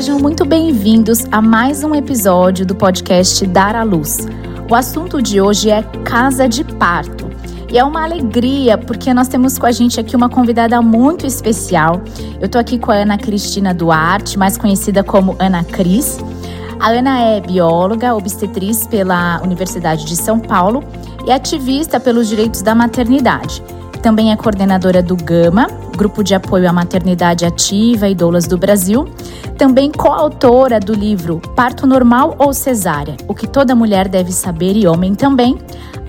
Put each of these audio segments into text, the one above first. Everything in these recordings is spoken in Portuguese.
Sejam muito bem-vindos a mais um episódio do podcast Dar à Luz. O assunto de hoje é casa de parto. E é uma alegria porque nós temos com a gente aqui uma convidada muito especial. Eu tô aqui com a Ana Cristina Duarte, mais conhecida como Ana Cris. A Ana é bióloga, obstetriz pela Universidade de São Paulo e ativista pelos direitos da maternidade. Também é coordenadora do GAMA, Grupo de Apoio à Maternidade Ativa e Doulas do Brasil. Também coautora do livro Parto Normal ou Cesárea: O que toda mulher deve saber e homem também.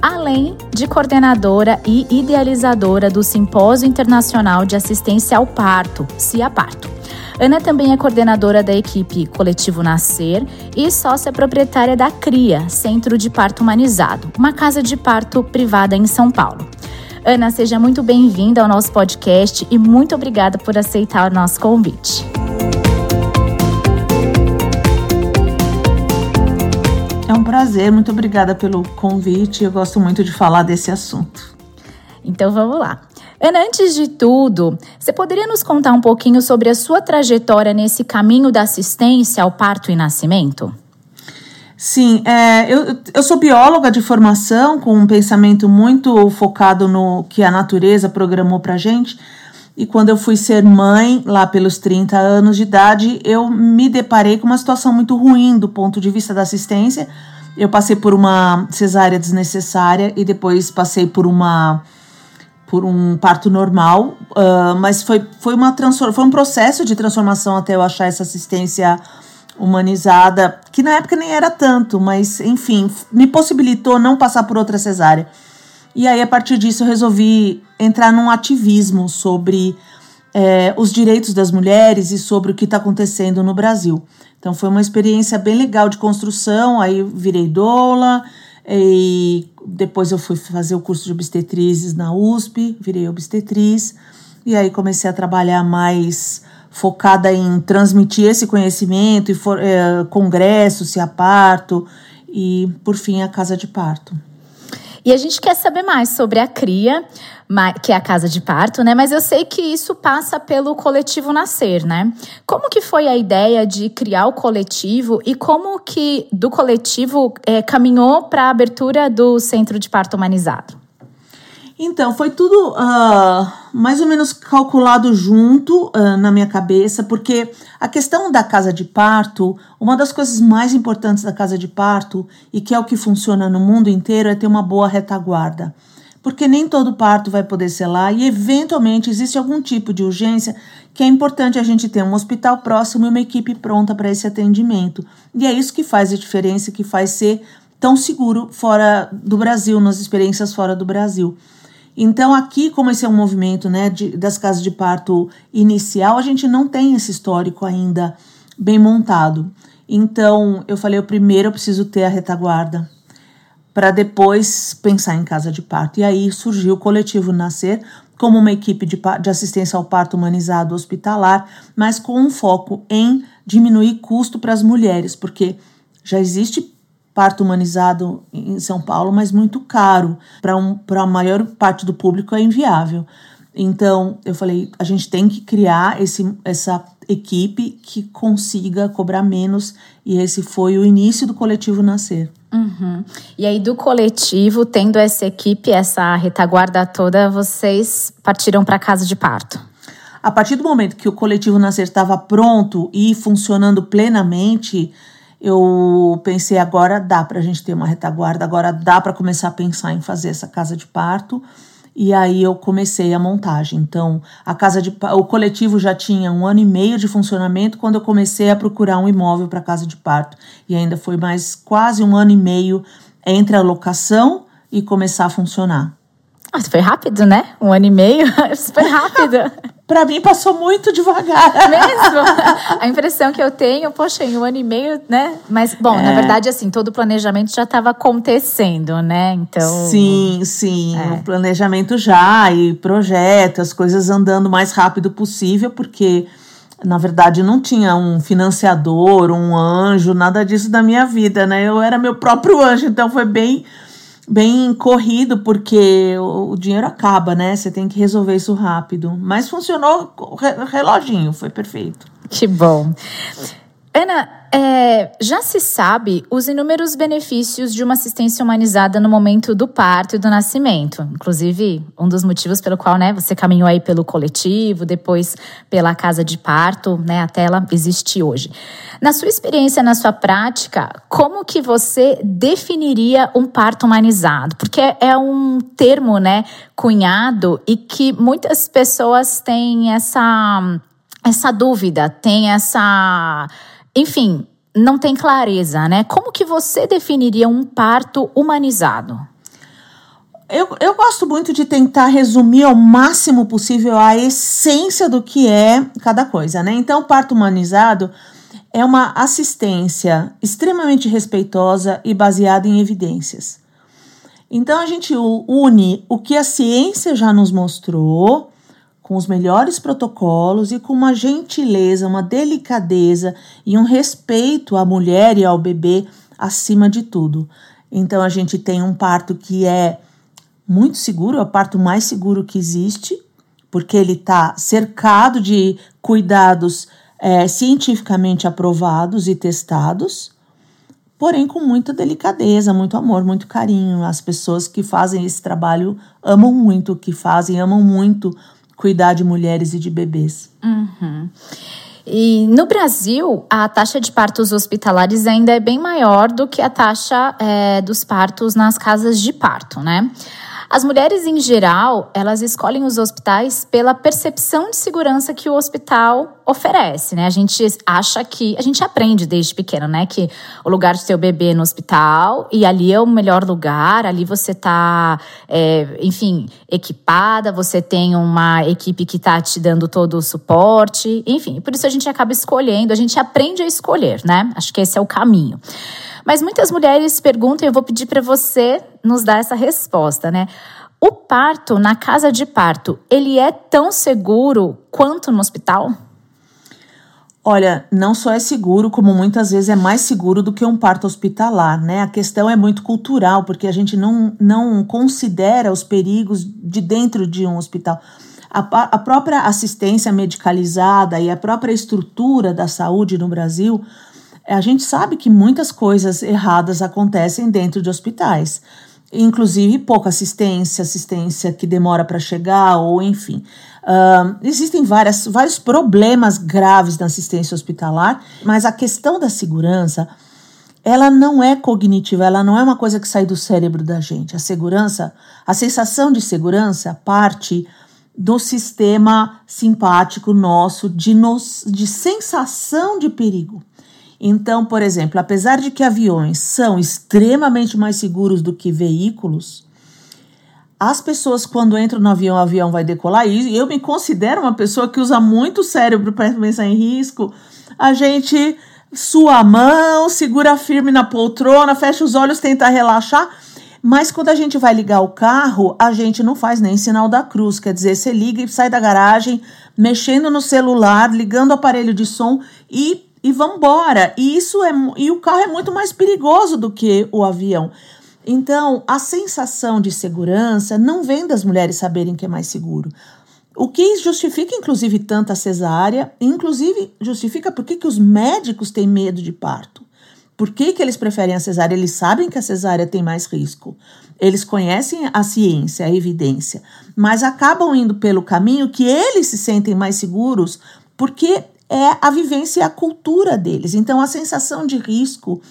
Além de coordenadora e idealizadora do Simpósio Internacional de Assistência ao Parto, CIA Parto. Ana também é coordenadora da equipe Coletivo Nascer e sócia proprietária da CRIA, Centro de Parto Humanizado, uma casa de parto privada em São Paulo. Ana, seja muito bem-vinda ao nosso podcast e muito obrigada por aceitar o nosso convite. É um prazer, muito obrigada pelo convite. Eu gosto muito de falar desse assunto. Então vamos lá. Ana, antes de tudo, você poderia nos contar um pouquinho sobre a sua trajetória nesse caminho da assistência ao parto e nascimento? Sim, é, eu, eu sou bióloga de formação, com um pensamento muito focado no que a natureza programou para gente. E quando eu fui ser mãe, lá pelos 30 anos de idade, eu me deparei com uma situação muito ruim do ponto de vista da assistência. Eu passei por uma cesárea desnecessária e depois passei por uma por um parto normal, uh, mas foi, foi, uma foi um processo de transformação até eu achar essa assistência humanizada, que na época nem era tanto, mas enfim, me possibilitou não passar por outra cesárea. E aí, a partir disso, eu resolvi entrar num ativismo sobre é, os direitos das mulheres e sobre o que está acontecendo no Brasil. Então, foi uma experiência bem legal de construção. Aí, virei doula, e depois eu fui fazer o curso de obstetrizes na USP, virei obstetriz, e aí comecei a trabalhar mais focada em transmitir esse conhecimento e for, é, congresso, se a parto e, por fim, a casa de parto. E a gente quer saber mais sobre a CRIA, que é a casa de parto, né? Mas eu sei que isso passa pelo coletivo Nascer, né? Como que foi a ideia de criar o coletivo e como que do coletivo é, caminhou para a abertura do Centro de Parto Humanizado? Então, foi tudo uh, mais ou menos calculado junto uh, na minha cabeça, porque a questão da casa de parto, uma das coisas mais importantes da casa de parto, e que é o que funciona no mundo inteiro, é ter uma boa retaguarda. Porque nem todo parto vai poder ser lá e, eventualmente, existe algum tipo de urgência que é importante a gente ter um hospital próximo e uma equipe pronta para esse atendimento. E é isso que faz a diferença, que faz ser tão seguro fora do Brasil, nas experiências fora do Brasil. Então, aqui, como esse é um movimento né, de, das casas de parto inicial, a gente não tem esse histórico ainda bem montado. Então, eu falei: eu primeiro eu preciso ter a retaguarda, para depois pensar em casa de parto. E aí surgiu o coletivo Nascer, como uma equipe de, de assistência ao parto humanizado hospitalar, mas com um foco em diminuir custo para as mulheres, porque já existe parto humanizado em São Paulo, mas muito caro. Para um, a maior parte do público é inviável. Então, eu falei, a gente tem que criar esse, essa equipe que consiga cobrar menos, e esse foi o início do coletivo Nascer. Uhum. E aí, do coletivo, tendo essa equipe, essa retaguarda toda, vocês partiram para casa de parto? A partir do momento que o coletivo Nascer estava pronto e funcionando plenamente, eu pensei agora dá para a gente ter uma retaguarda, agora dá para começar a pensar em fazer essa casa de parto. E aí eu comecei a montagem. Então, a casa de o coletivo já tinha um ano e meio de funcionamento quando eu comecei a procurar um imóvel para casa de parto. E ainda foi mais quase um ano e meio entre a locação e começar a funcionar. Nossa, foi rápido, né? Um ano e meio, super rápido. para mim passou muito devagar. Mesmo? A impressão que eu tenho, poxa, em um ano e meio, né? Mas, bom, é. na verdade, assim, todo o planejamento já estava acontecendo, né? Então. Sim, sim. É. O planejamento já, e projeto, as coisas andando o mais rápido possível, porque. Na verdade, não tinha um financiador, um anjo, nada disso da minha vida, né? Eu era meu próprio anjo, então foi bem bem corrido, porque o, o dinheiro acaba, né? Você tem que resolver isso rápido. Mas funcionou reloginho, foi perfeito. Que bom. Ana, é, já se sabe os inúmeros benefícios de uma assistência humanizada no momento do parto e do nascimento. Inclusive, um dos motivos pelo qual né, você caminhou aí pelo coletivo, depois pela casa de parto, né, até ela existir hoje. Na sua experiência, na sua prática, como que você definiria um parto humanizado? Porque é um termo né, cunhado e que muitas pessoas têm essa, essa dúvida, têm essa enfim, não tem clareza, né? Como que você definiria um parto humanizado? Eu, eu gosto muito de tentar resumir ao máximo possível a essência do que é cada coisa, né? Então, o parto humanizado é uma assistência extremamente respeitosa e baseada em evidências. Então, a gente une o que a ciência já nos mostrou com os melhores protocolos e com uma gentileza, uma delicadeza e um respeito à mulher e ao bebê acima de tudo. Então a gente tem um parto que é muito seguro, é o parto mais seguro que existe, porque ele está cercado de cuidados é, cientificamente aprovados e testados, porém com muita delicadeza, muito amor, muito carinho. As pessoas que fazem esse trabalho amam muito o que fazem, amam muito cuidar de mulheres e de bebês. Uhum. E no Brasil, a taxa de partos hospitalares ainda é bem maior do que a taxa é, dos partos nas casas de parto, né? As mulheres, em geral, elas escolhem os hospitais pela percepção de segurança que o hospital oferece, né? A gente acha que. A gente aprende desde pequeno, né? Que o lugar de ter o bebê no hospital e ali é o melhor lugar, ali você tá, é, enfim, equipada, você tem uma equipe que tá te dando todo o suporte, enfim. Por isso a gente acaba escolhendo, a gente aprende a escolher, né? Acho que esse é o caminho. Mas muitas mulheres perguntam, eu vou pedir para você nos dar essa resposta, né? O parto na casa de parto, ele é tão seguro quanto no hospital? Olha, não só é seguro, como muitas vezes é mais seguro do que um parto hospitalar, né? A questão é muito cultural, porque a gente não, não considera os perigos de dentro de um hospital. A, a própria assistência medicalizada e a própria estrutura da saúde no Brasil a gente sabe que muitas coisas erradas acontecem dentro de hospitais, inclusive pouca assistência, assistência que demora para chegar, ou enfim. Uh, existem várias, vários problemas graves na assistência hospitalar, mas a questão da segurança ela não é cognitiva, ela não é uma coisa que sai do cérebro da gente. A segurança, a sensação de segurança parte do sistema simpático nosso de, nos, de sensação de perigo. Então, por exemplo, apesar de que aviões são extremamente mais seguros do que veículos, as pessoas, quando entram no avião, o avião vai decolar, e eu me considero uma pessoa que usa muito cérebro para pensar em risco, a gente sua a mão, segura firme na poltrona, fecha os olhos, tenta relaxar. Mas quando a gente vai ligar o carro, a gente não faz nem sinal da cruz. Quer dizer, você liga e sai da garagem, mexendo no celular, ligando o aparelho de som e e vambora. E isso é e o carro é muito mais perigoso do que o avião. Então, a sensação de segurança não vem das mulheres saberem que é mais seguro. O que justifica, inclusive, tanta cesárea, inclusive justifica por que, que os médicos têm medo de parto. Por que, que eles preferem a cesárea? Eles sabem que a cesárea tem mais risco. Eles conhecem a ciência, a evidência, mas acabam indo pelo caminho que eles se sentem mais seguros porque é a vivência e a cultura deles. Então, a sensação de risco,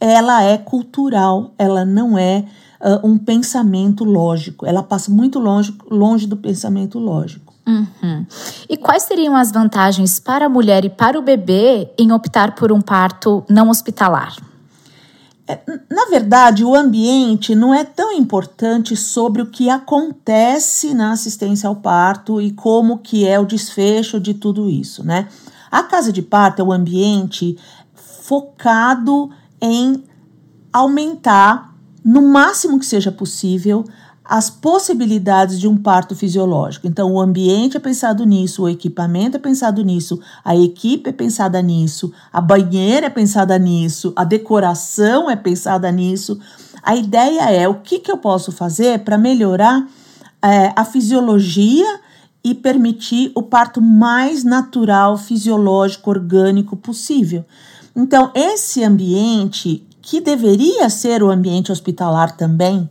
ela é cultural, ela não é uh, um pensamento lógico. Ela passa muito longe, longe do pensamento lógico. Uhum. E quais seriam as vantagens para a mulher e para o bebê em optar por um parto não hospitalar? É, na verdade, o ambiente não é tão importante sobre o que acontece na assistência ao parto e como que é o desfecho de tudo isso, né? A casa de parto é o ambiente focado em aumentar, no máximo que seja possível, as possibilidades de um parto fisiológico. Então, o ambiente é pensado nisso, o equipamento é pensado nisso, a equipe é pensada nisso, a banheira é pensada nisso, a decoração é pensada nisso. A ideia é o que, que eu posso fazer para melhorar é, a fisiologia e permitir o parto mais natural, fisiológico, orgânico possível. Então, esse ambiente, que deveria ser o ambiente hospitalar também,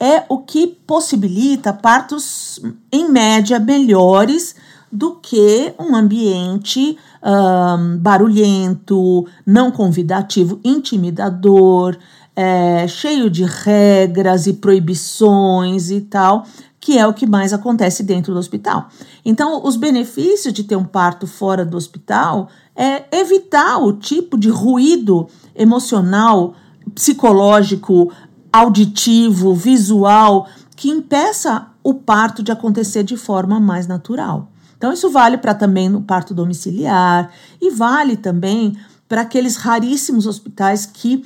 é o que possibilita partos, em média, melhores do que um ambiente um, barulhento, não convidativo, intimidador, é, cheio de regras e proibições e tal, que é o que mais acontece dentro do hospital. Então, os benefícios de ter um parto fora do hospital é evitar o tipo de ruído emocional, psicológico, auditivo, visual, que impeça o parto de acontecer de forma mais natural. Então, isso vale para também no parto domiciliar e vale também para aqueles raríssimos hospitais que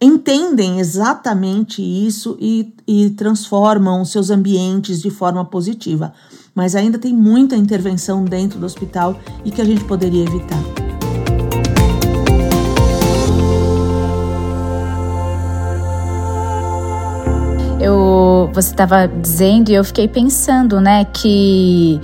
entendem exatamente isso e, e transformam seus ambientes de forma positiva. Mas ainda tem muita intervenção dentro do hospital e que a gente poderia evitar. Eu, você estava dizendo e eu fiquei pensando, né, que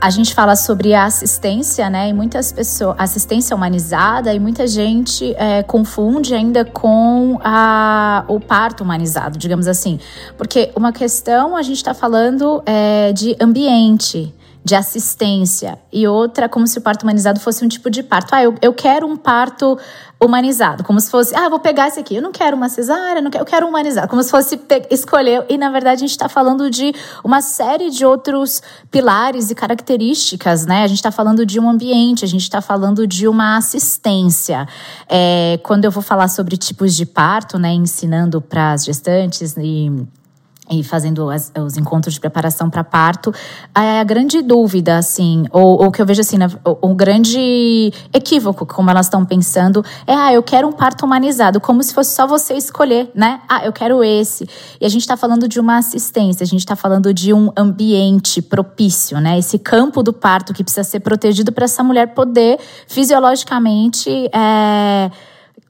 a gente fala sobre a assistência, né? E muitas pessoas, assistência humanizada, e muita gente é, confunde ainda com a, o parto humanizado, digamos assim. Porque uma questão a gente está falando é, de ambiente de assistência e outra como se o parto humanizado fosse um tipo de parto. Ah, eu, eu quero um parto humanizado, como se fosse, ah, vou pegar esse aqui, eu não quero uma cesárea, não quero, eu quero humanizado, como se fosse escolher. E na verdade a gente está falando de uma série de outros pilares e características, né? A gente está falando de um ambiente, a gente está falando de uma assistência. É, quando eu vou falar sobre tipos de parto, né, ensinando para as gestantes e e fazendo as, os encontros de preparação para parto, a grande dúvida, assim, ou, que eu vejo assim, o, o grande equívoco, como elas estão pensando, é, ah, eu quero um parto humanizado, como se fosse só você escolher, né? Ah, eu quero esse. E a gente está falando de uma assistência, a gente está falando de um ambiente propício, né? Esse campo do parto que precisa ser protegido para essa mulher poder fisiologicamente. É,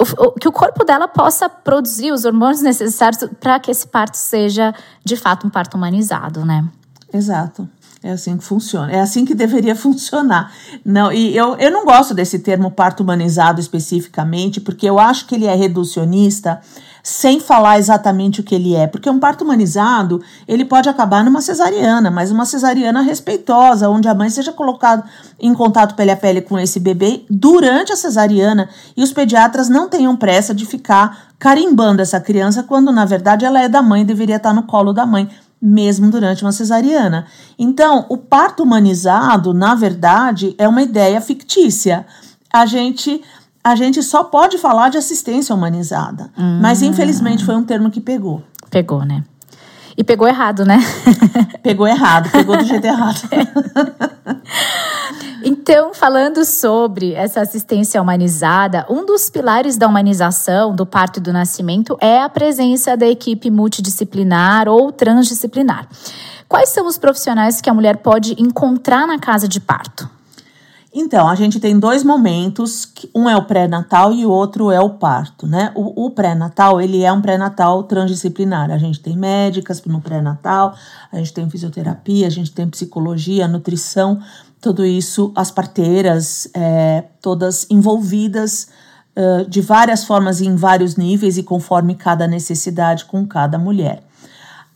o, que o corpo dela possa produzir os hormônios necessários para que esse parto seja de fato um parto humanizado, né? Exato. É assim que funciona. É assim que deveria funcionar. Não, e eu, eu não gosto desse termo parto humanizado especificamente, porque eu acho que ele é reducionista sem falar exatamente o que ele é, porque um parto humanizado, ele pode acabar numa cesariana, mas uma cesariana respeitosa, onde a mãe seja colocada em contato pele a pele com esse bebê durante a cesariana e os pediatras não tenham pressa de ficar carimbando essa criança quando na verdade ela é da mãe e deveria estar no colo da mãe mesmo durante uma cesariana. Então, o parto humanizado, na verdade, é uma ideia fictícia. A gente a gente só pode falar de assistência humanizada. Hum. Mas infelizmente foi um termo que pegou. Pegou, né? E pegou errado, né? pegou errado, pegou do jeito errado. Então, falando sobre essa assistência humanizada, um dos pilares da humanização do parto e do nascimento é a presença da equipe multidisciplinar ou transdisciplinar. Quais são os profissionais que a mulher pode encontrar na casa de parto? Então, a gente tem dois momentos, um é o pré-natal e o outro é o parto, né? O, o pré-natal, ele é um pré-natal transdisciplinar. A gente tem médicas no pré-natal, a gente tem fisioterapia, a gente tem psicologia, nutrição, tudo isso, as parteiras, é, todas envolvidas uh, de várias formas e em vários níveis e conforme cada necessidade com cada mulher.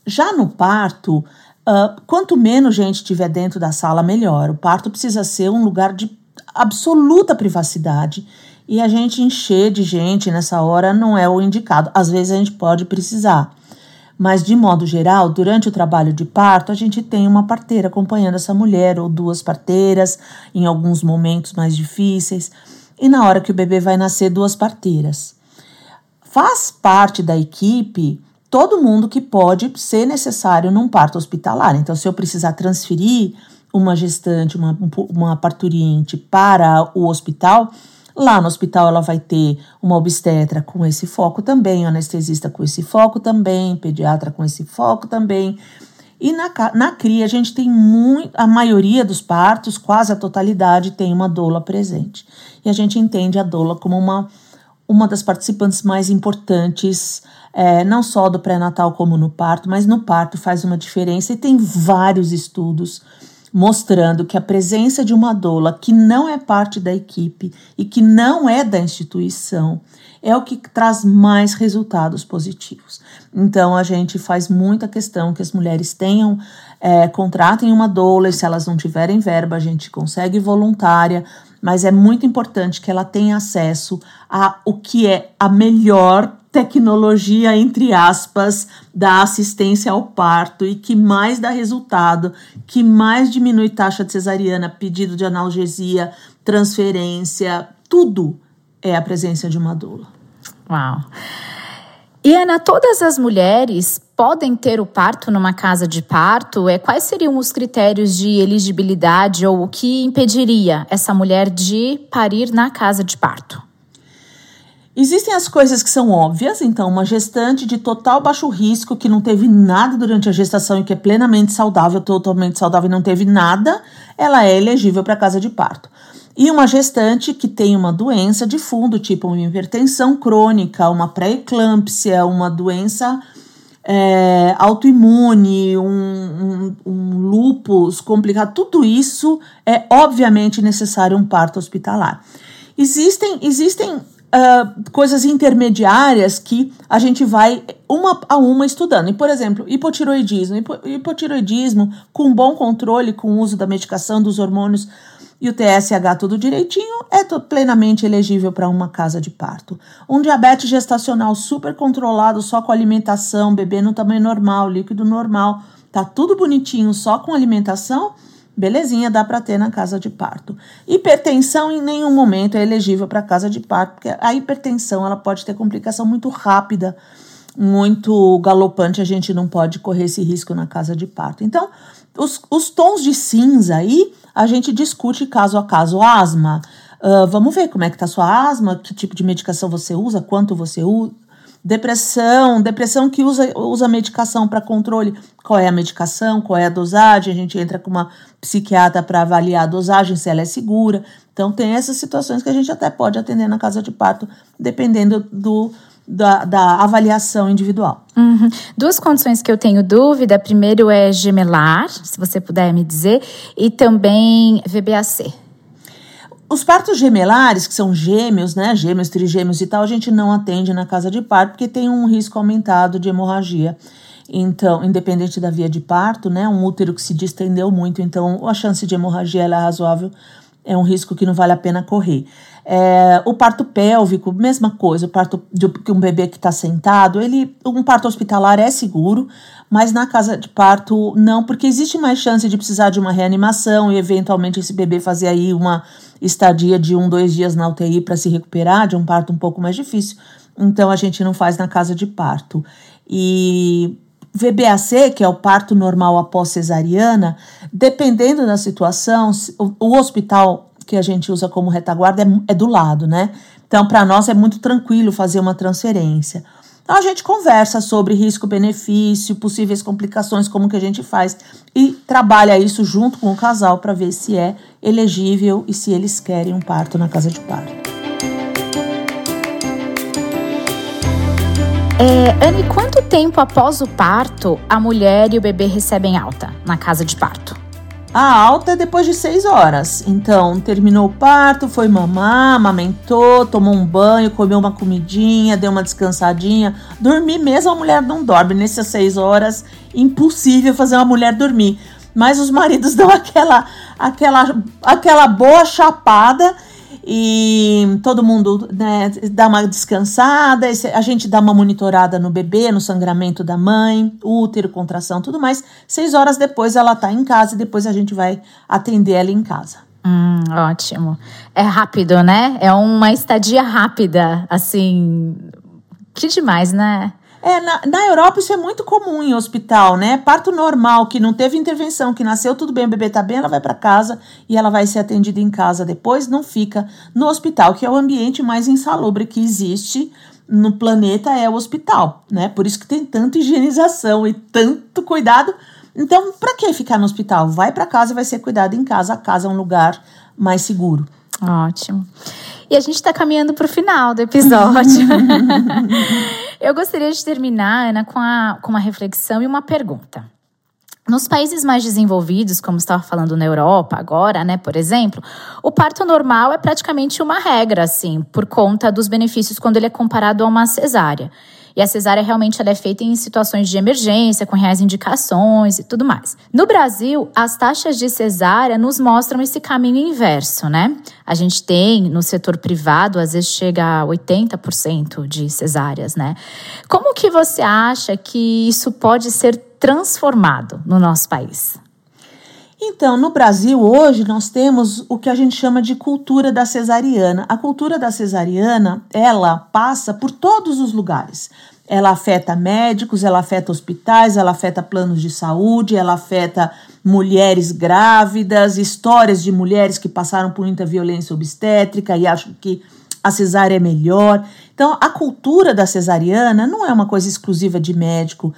Já no parto, Uh, quanto menos gente tiver dentro da sala, melhor. O parto precisa ser um lugar de absoluta privacidade e a gente encher de gente nessa hora não é o indicado. Às vezes a gente pode precisar. Mas, de modo geral, durante o trabalho de parto, a gente tem uma parteira acompanhando essa mulher, ou duas parteiras, em alguns momentos mais difíceis, e na hora que o bebê vai nascer, duas parteiras. Faz parte da equipe todo mundo que pode ser necessário num parto hospitalar. Então, se eu precisar transferir uma gestante, uma, uma parturiente para o hospital, lá no hospital ela vai ter uma obstetra com esse foco também, anestesista com esse foco também, pediatra com esse foco também. E na, na CRI a gente tem muito, a maioria dos partos, quase a totalidade, tem uma doula presente. E a gente entende a doula como uma, uma das participantes mais importantes é, não só do pré-natal como no parto, mas no parto faz uma diferença e tem vários estudos mostrando que a presença de uma doula que não é parte da equipe e que não é da instituição é o que traz mais resultados positivos. Então a gente faz muita questão que as mulheres tenham, é, contratem uma doula, e se elas não tiverem verba, a gente consegue voluntária, mas é muito importante que ela tenha acesso a o que é a melhor tecnologia, entre aspas, da assistência ao parto e que mais dá resultado, que mais diminui taxa de cesariana, pedido de analgesia, transferência, tudo é a presença de uma doula. Uau! E Ana, todas as mulheres podem ter o parto numa casa de parto? É, quais seriam os critérios de elegibilidade ou o que impediria essa mulher de parir na casa de parto? Existem as coisas que são óbvias, então, uma gestante de total baixo risco, que não teve nada durante a gestação e que é plenamente saudável, totalmente saudável e não teve nada, ela é elegível para casa de parto. E uma gestante que tem uma doença de fundo, tipo uma hipertensão crônica, uma pré-eclâmpsia, uma doença é, autoimune, um, um, um lupus complicado, tudo isso é obviamente necessário um parto hospitalar. Existem, existem uh, coisas intermediárias que a gente vai uma a uma estudando. E, por exemplo, hipotiroidismo. Hipo, hipotiroidismo, com bom controle, com o uso da medicação, dos hormônios e o TSH tudo direitinho, é plenamente elegível para uma casa de parto. Um diabetes gestacional super controlado, só com alimentação, bebê no tamanho normal, líquido normal, tá tudo bonitinho, só com alimentação Belezinha, dá para ter na casa de parto. Hipertensão em nenhum momento é elegível para casa de parto, porque a hipertensão ela pode ter complicação muito rápida, muito galopante, a gente não pode correr esse risco na casa de parto. Então, os, os tons de cinza aí, a gente discute caso a caso. Asma, uh, vamos ver como é que tá sua asma, que tipo de medicação você usa, quanto você usa Depressão, depressão que usa, usa medicação para controle. Qual é a medicação, qual é a dosagem? A gente entra com uma psiquiatra para avaliar a dosagem, se ela é segura. Então, tem essas situações que a gente até pode atender na casa de parto, dependendo do, da, da avaliação individual. Uhum. Duas condições que eu tenho dúvida: primeiro é gemelar, se você puder me dizer, e também VBAC. Os partos gemelares, que são gêmeos, né, gêmeos, trigêmeos e tal, a gente não atende na casa de parto porque tem um risco aumentado de hemorragia. Então, independente da via de parto, né, um útero que se distendeu muito, então a chance de hemorragia é razoável, é um risco que não vale a pena correr. É, o parto pélvico, mesma coisa, o parto de um bebê que está sentado, ele, um parto hospitalar é seguro, mas na casa de parto não, porque existe mais chance de precisar de uma reanimação e eventualmente esse bebê fazer aí uma estadia de um, dois dias na UTI para se recuperar de um parto um pouco mais difícil. Então a gente não faz na casa de parto. E VBAC, que é o parto normal após cesariana, dependendo da situação, o, hospital que a gente usa como retaguarda é, é do lado, né? Então, para nós é muito tranquilo fazer uma transferência. Então a gente conversa sobre risco-benefício, possíveis complicações, como que a gente faz e trabalha isso junto com o casal para ver se é elegível e se eles querem um parto na casa de parto. É, Anne, quanto tempo após o parto a mulher e o bebê recebem alta na casa de parto? A alta é depois de seis horas. Então, terminou o parto, foi mamar, amamentou, tomou um banho, comeu uma comidinha, deu uma descansadinha. Dormir mesmo, a mulher não dorme. Nessas seis horas, impossível fazer uma mulher dormir. Mas os maridos dão aquela, aquela, aquela boa chapada e todo mundo né, dá uma descansada, a gente dá uma monitorada no bebê, no sangramento da mãe, útero, contração, tudo mais. Seis horas depois ela tá em casa e depois a gente vai atender ela em casa. Hum, ótimo. É rápido, né? É uma estadia rápida, assim. Que demais, né? É, na, na Europa isso é muito comum em hospital, né? Parto normal, que não teve intervenção, que nasceu tudo bem, o bebê tá bem, ela vai para casa e ela vai ser atendida em casa depois, não fica no hospital, que é o ambiente mais insalubre que existe no planeta, é o hospital, né? Por isso que tem tanta higienização e tanto cuidado. Então, para que ficar no hospital? Vai para casa vai ser cuidado em casa. A casa é um lugar mais seguro. Ótimo. E a gente está caminhando para o final do episódio. Eu gostaria de terminar, Ana, com, a, com uma reflexão e uma pergunta. Nos países mais desenvolvidos, como estava falando na Europa agora, né, por exemplo, o parto normal é praticamente uma regra, assim, por conta dos benefícios quando ele é comparado a uma cesárea. E a cesárea realmente ela é feita em situações de emergência, com reais indicações e tudo mais. No Brasil, as taxas de cesárea nos mostram esse caminho inverso, né? A gente tem no setor privado, às vezes chega a 80% de cesáreas, né? Como que você acha que isso pode ser transformado no nosso país? Então, no Brasil, hoje, nós temos o que a gente chama de cultura da cesariana. A cultura da cesariana, ela passa por todos os lugares. Ela afeta médicos, ela afeta hospitais, ela afeta planos de saúde, ela afeta mulheres grávidas, histórias de mulheres que passaram por muita violência obstétrica e acham que a cesárea é melhor. Então, a cultura da cesariana não é uma coisa exclusiva de médico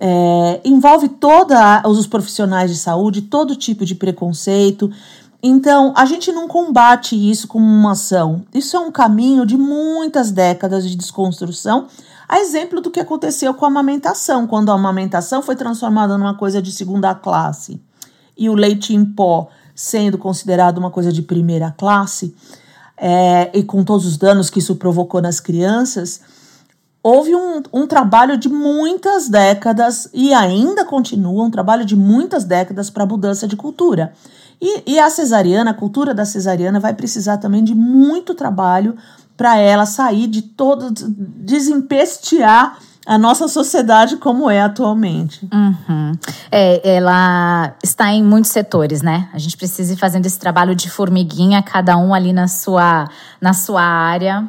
é, envolve todos os profissionais de saúde, todo tipo de preconceito. Então, a gente não combate isso com uma ação. Isso é um caminho de muitas décadas de desconstrução, a exemplo do que aconteceu com a amamentação, quando a amamentação foi transformada numa coisa de segunda classe e o leite em pó sendo considerado uma coisa de primeira classe, é, e com todos os danos que isso provocou nas crianças houve um, um trabalho de muitas décadas e ainda continua um trabalho de muitas décadas para a mudança de cultura. E, e, a cesariana, a cultura da cesariana, vai precisar também de muito trabalho para ela sair de todo, desempestear a nossa sociedade como é atualmente. Uhum. É, ela está em muitos setores, né? A gente precisa ir fazendo esse trabalho de formiguinha, cada um ali na sua, na sua área,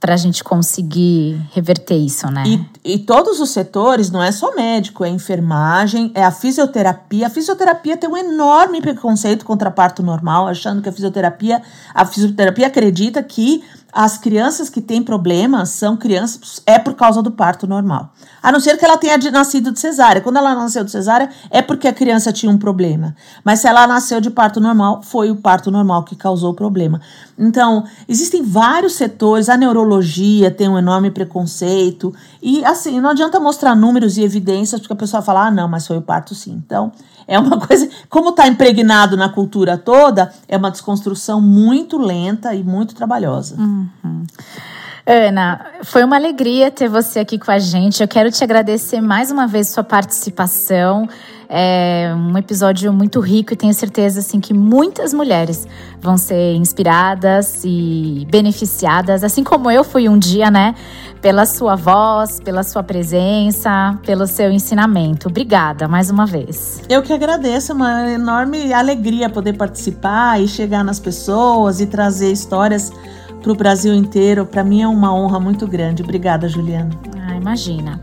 para a gente conseguir reverter isso, né? E, e, todos os setores, não é só médico, é enfermagem, é a fisioterapia. A fisioterapia tem um enorme preconceito contra parto normal, achando que a fisioterapia, a fisioterapia acredita que as crianças que têm problemas são crianças, é por causa do parto normal. A não ser que ela tenha nascido de cesárea. Quando ela nasceu de cesárea, é porque a criança tinha um problema. Mas se ela nasceu de parto normal, foi o parto normal que causou o problema. Então, existem vários setores, a neurologia tem um enorme preconceito. E assim, não adianta mostrar números e evidências, porque a pessoa fala, ah, não, mas foi o parto sim. Então, é uma coisa, como está impregnado na cultura toda, é uma desconstrução muito lenta e muito trabalhosa. Ana, foi uma alegria ter você aqui com a gente. Eu quero te agradecer mais uma vez sua participação. É um episódio muito rico e tenho certeza assim que muitas mulheres vão ser inspiradas e beneficiadas, assim como eu fui um dia, né? Pela sua voz, pela sua presença, pelo seu ensinamento. Obrigada mais uma vez. Eu que agradeço, é uma enorme alegria poder participar e chegar nas pessoas e trazer histórias para o Brasil inteiro. Para mim é uma honra muito grande. Obrigada, Juliana. Ah, imagina.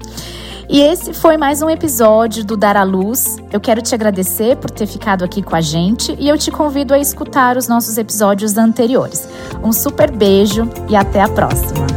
E esse foi mais um episódio do Dar à Luz. Eu quero te agradecer por ter ficado aqui com a gente e eu te convido a escutar os nossos episódios anteriores. Um super beijo e até a próxima!